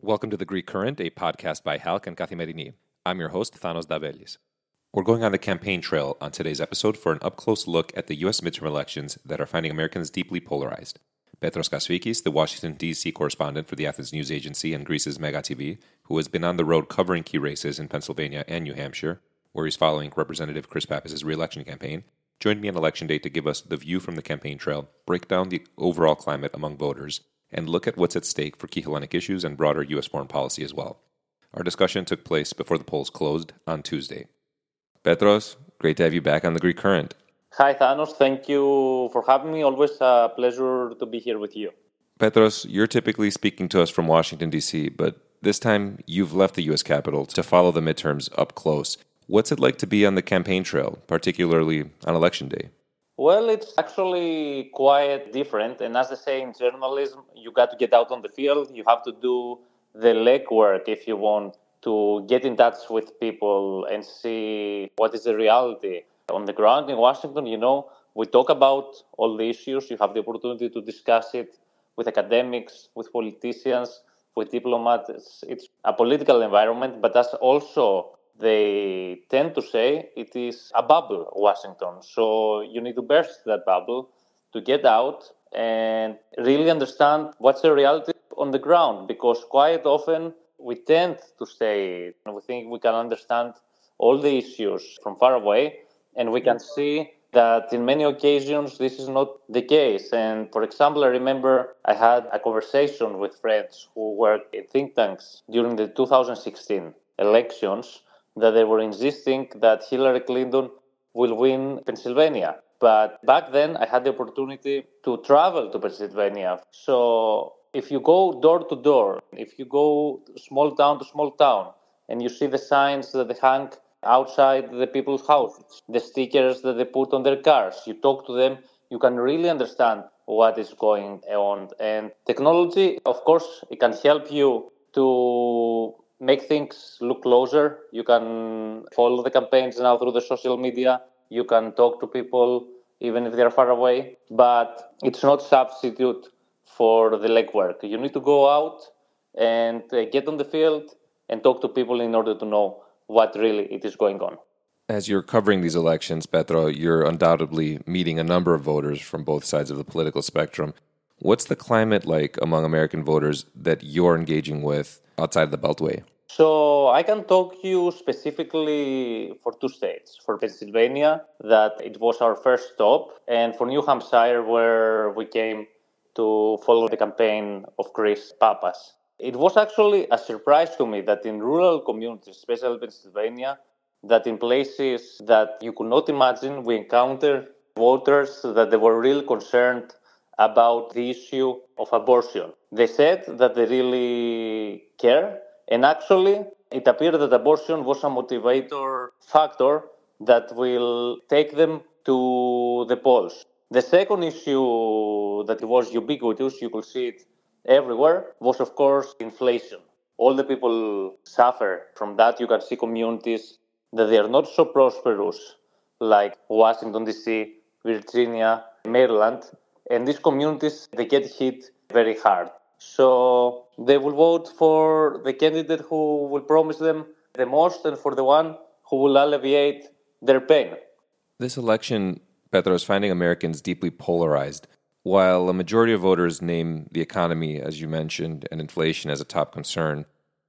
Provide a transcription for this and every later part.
Welcome to The Greek Current, a podcast by HALC and Kathimerini. I'm your host, Thanos Davelis. We're going on the campaign trail on today's episode for an up close look at the U.S. midterm elections that are finding Americans deeply polarized. Petros Kasfikis, the Washington, D.C. correspondent for the Athens News Agency and Greece's Mega TV, who has been on the road covering key races in Pennsylvania and New Hampshire, where he's following Representative Chris Pappas' reelection campaign, joined me on election day to give us the view from the campaign trail, break down the overall climate among voters, and look at what's at stake for key Hellenic issues and broader U.S. foreign policy as well. Our discussion took place before the polls closed on Tuesday. Petros, great to have you back on the Greek Current. Hi, Thanos. Thank you for having me. Always a pleasure to be here with you. Petros, you're typically speaking to us from Washington, D.C., but this time you've left the U.S. Capitol to follow the midterms up close. What's it like to be on the campaign trail, particularly on election day? Well, it's actually quite different. And as they say in journalism, you got to get out on the field. You have to do the legwork if you want to get in touch with people and see what is the reality on the ground in Washington. You know, we talk about all the issues. You have the opportunity to discuss it with academics, with politicians, with diplomats. It's a political environment, but that's also they tend to say it is a bubble, Washington. So you need to burst that bubble to get out and really understand what's the reality on the ground because quite often we tend to say we think we can understand all the issues from far away and we can see that in many occasions this is not the case and for example i remember i had a conversation with friends who worked in think tanks during the 2016 elections that they were insisting that hillary clinton will win pennsylvania but back then i had the opportunity to travel to pennsylvania so if you go door to door, if you go small town to small town, and you see the signs that they hang outside the people's houses, the stickers that they put on their cars, you talk to them, you can really understand what is going on. And technology, of course, it can help you to make things look closer. You can follow the campaigns now through the social media. You can talk to people even if they're far away, but it's not substitute for the legwork. You need to go out and uh, get on the field and talk to people in order to know what really it is going on. As you're covering these elections, Petro, you're undoubtedly meeting a number of voters from both sides of the political spectrum. What's the climate like among American voters that you're engaging with outside the Beltway? So I can talk you specifically for two states. For Pennsylvania, that it was our first stop, and for New Hampshire, where we came to follow the campaign of Chris Pappas. It was actually a surprise to me that in rural communities, especially Pennsylvania, that in places that you could not imagine, we encounter voters that they were really concerned about the issue of abortion. They said that they really care, and actually, it appeared that abortion was a motivator factor that will take them to the polls. The second issue that was ubiquitous, you could see it everywhere, was of course inflation. All the people suffer from that. You can see communities that they are not so prosperous, like Washington D.C., Virginia, Maryland, and these communities they get hit very hard. So they will vote for the candidate who will promise them the most and for the one who will alleviate their pain. This election Petros, finding Americans deeply polarized. While a majority of voters name the economy, as you mentioned, and inflation as a top concern,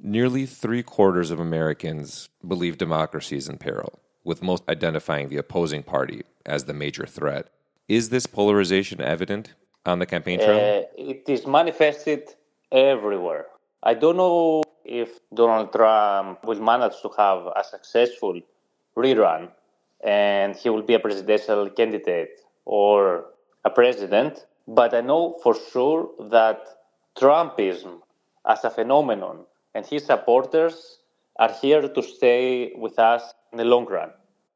nearly three quarters of Americans believe democracy is in peril, with most identifying the opposing party as the major threat. Is this polarization evident on the campaign trail? Uh, it is manifested everywhere. I don't know if Donald Trump will manage to have a successful rerun and he will be a presidential candidate or a president. But I know for sure that Trumpism as a phenomenon and his supporters are here to stay with us in the long run.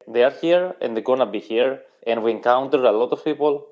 They are here and they're gonna be here. And we encounter a lot of people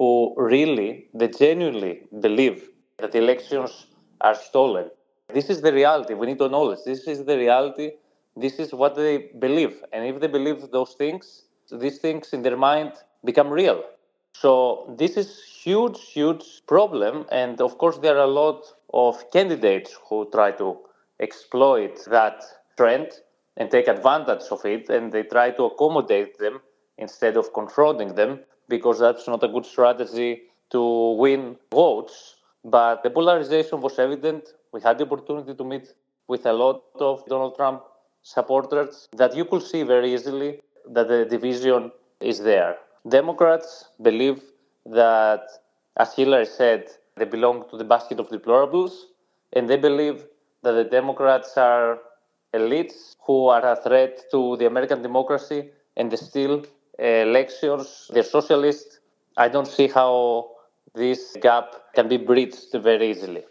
who really, they genuinely believe that elections are stolen. This is the reality. We need to acknowledge this This is the reality this is what they believe. And if they believe those things, these things in their mind become real. So this is huge, huge problem. And of course, there are a lot of candidates who try to exploit that trend and take advantage of it. And they try to accommodate them instead of confronting them because that's not a good strategy to win votes. But the polarization was evident. We had the opportunity to meet with a lot of Donald Trump supporters that you could see very easily that the division is there. Democrats believe that, as Hillary said, they belong to the basket of deplorables, and they believe that the Democrats are elites who are a threat to the American democracy and they steal Uh, elections. They're socialists. I don't see how this gap can be bridged very easily.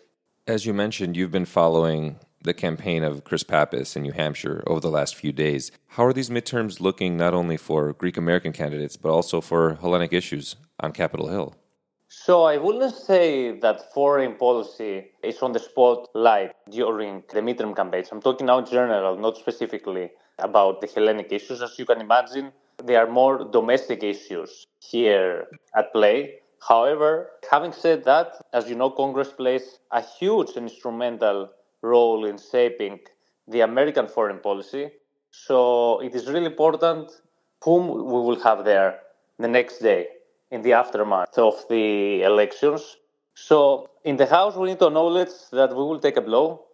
As you mentioned, you've been following the campaign of Chris Pappas in New Hampshire over the last few days. How are these midterms looking not only for Greek American candidates, but also for Hellenic issues on Capitol Hill? So I wouldn't say that foreign policy is on the spotlight during the midterm campaigns. I'm talking now in general, not specifically about the Hellenic issues. As you can imagine, there are more domestic issues here at play. However, having said that, as you know, Congress plays a huge and instrumental role in shaping the American foreign policy. So it is really important whom we will have there the next day in the aftermath of the elections. So in the House, we need to acknowledge that we will take a blow.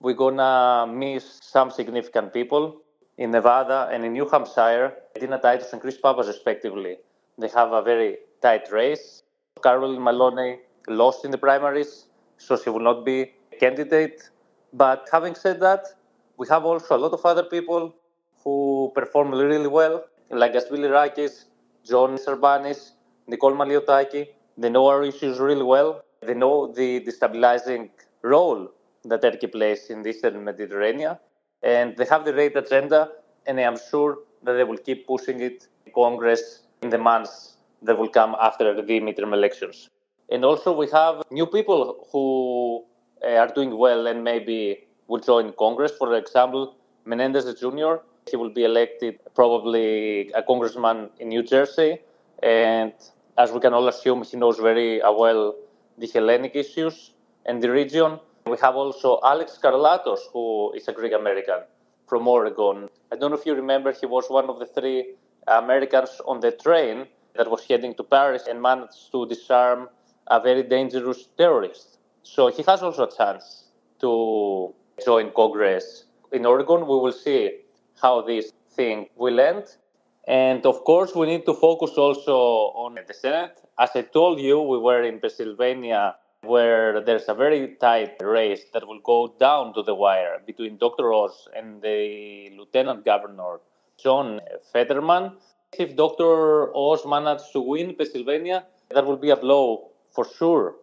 We're gonna miss some significant people in Nevada and in New Hampshire. Dina Titus and Chris Pappas, respectively, they have a very tight race. Carolyn Maloney lost in the primaries, so she will not be a candidate. But having said that, we have also a lot of other people who perform really well, like Gus Bilirakis, John Sarbanes, Nicole Malliotakis. They know our issues really well. They know the destabilizing role that Turkey plays in the Eastern Mediterranean. And they have the right agenda, and I am sure that they will keep pushing it in Congress in the months that will come after the midterm elections. And also, we have new people who uh, are doing well and maybe will join Congress. For example, Menendez Jr. He will be elected probably a congressman in New Jersey, and as we can all assume, he knows very well the Hellenic issues and the region. We have also Alek Skarlatos, who is a Greek American from Oregon. I don't know if you remember, he was one of the three Americans on the train that was heading to Paris and managed to disarm a very dangerous terrorist. So he has also a chance to join Congress. In Oregon, we will see how this thing will end. And of course, we need to focus also on the Senate. As I told you, we were in Pennsylvania where there's a very tight race that will go down to the wire between Dr. Oz and the Lieutenant Governor, John Fetterman. If Dr. Oz manages to win Pennsylvania, that will be a blow for sure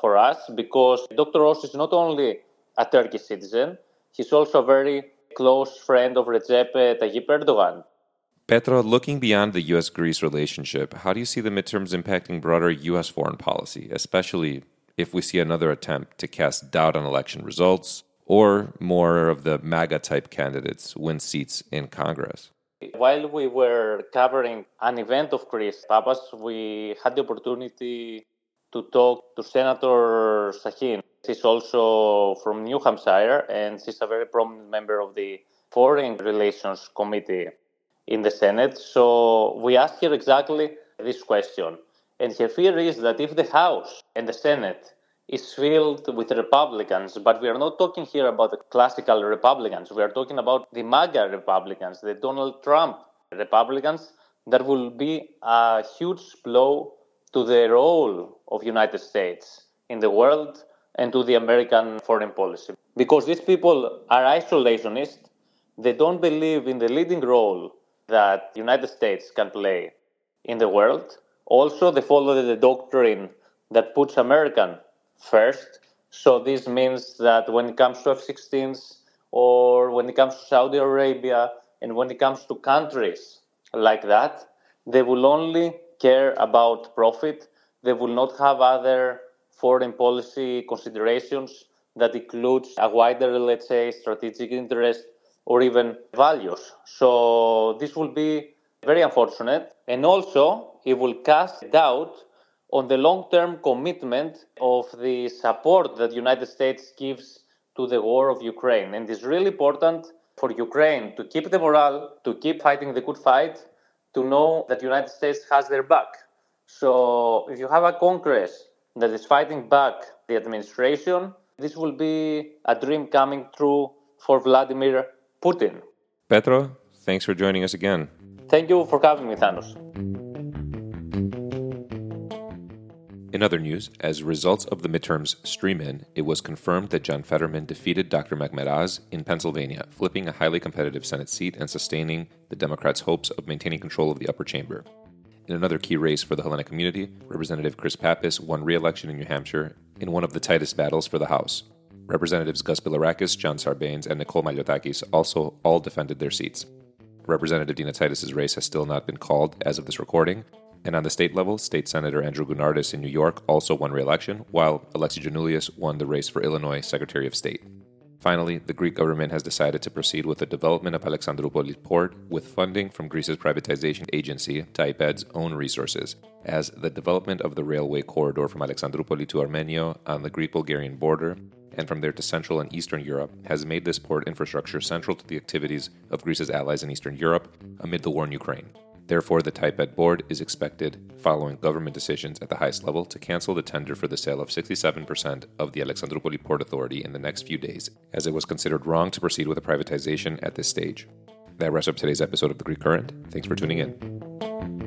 for us because Dr. Oz is not only a Turkish citizen, he's also a very close friend of Recep Tayyip Erdogan. Petra, looking beyond the U.S. Greece relationship, how do you see the midterms impacting broader U.S. foreign policy, especially if we see another attempt to cast doubt on election results or more of the MAGA type candidates win seats in Congress? While we were covering an event of Chris Pappas, we had the opportunity to talk to Senator Shaheen. She's also from New Hampshire and she's a very prominent member of the Foreign Relations Committee in the Senate. So we asked her exactly this question. And her fear is that if the House and the Senate is filled with Republicans, but we are not talking here about the classical Republicans. We are talking about the MAGA Republicans, the Donald Trump Republicans. There will be a huge blow to the role of United States in the world and to the American foreign policy. Because these people are isolationist, they don't believe in the leading role that United States can play in the world. Also, they follow the doctrine that puts American first. So this means that when it comes to F-16s or when it comes to Saudi Arabia and when it comes to countries like that, they will only care about profit. They will not have other foreign policy considerations that includes a wider, let's say, strategic interest or even values. So this will be very unfortunate. And also, it will cast doubt on the long-term commitment of the support that the United States gives to the war of Ukraine. And it's really important for Ukraine to keep the morale, to keep fighting the good fight, to know that the United States has their back. So if you have a Congress that is fighting back the administration, this will be a dream coming true for Vladimir Putin. Petro, thanks for joining us again. Thank you for having me, Thanos. In other news, as results of the midterms stream in, it was confirmed that John Fetterman defeated Dr. Mehmet Oz in Pennsylvania, flipping a highly competitive Senate seat and sustaining the Democrats' hopes of maintaining control of the upper chamber. In another key race for the Hellenic community, Representative Chris Pappas won re election in New Hampshire in one of the tightest battles for the House. Representatives Gus Bilirakis, John Sarbanes, and Nicole Malliotakis also all defended their seats. Representative Dina Titus's race has still not been called as of this recording, and on the state level, State Senator Andrew Gounardes in New York also won re election, while Alexi Giannoulias won the race for Illinois Secretary of State. Finally, the Greek government has decided to proceed with the development of Alexandroupolis port with funding from Greece's privatization agency, TAIPED's own resources, as the development of the railway corridor from Alexandroupoli to Ormenio on the Greek Bulgarian border and from there to Central and Eastern Europe has made this port infrastructure central to the activities of Greece's allies in Eastern Europe amid the war in Ukraine. Therefore, the TAIPED board is expected, following government decisions at the highest level, to cancel the tender for the sale of 67% of the Alexandroupoli Port Authority in the next few days, as it was considered wrong to proceed with a privatization at this stage. That wraps up today's episode of The Greek Current. Thanks for tuning in.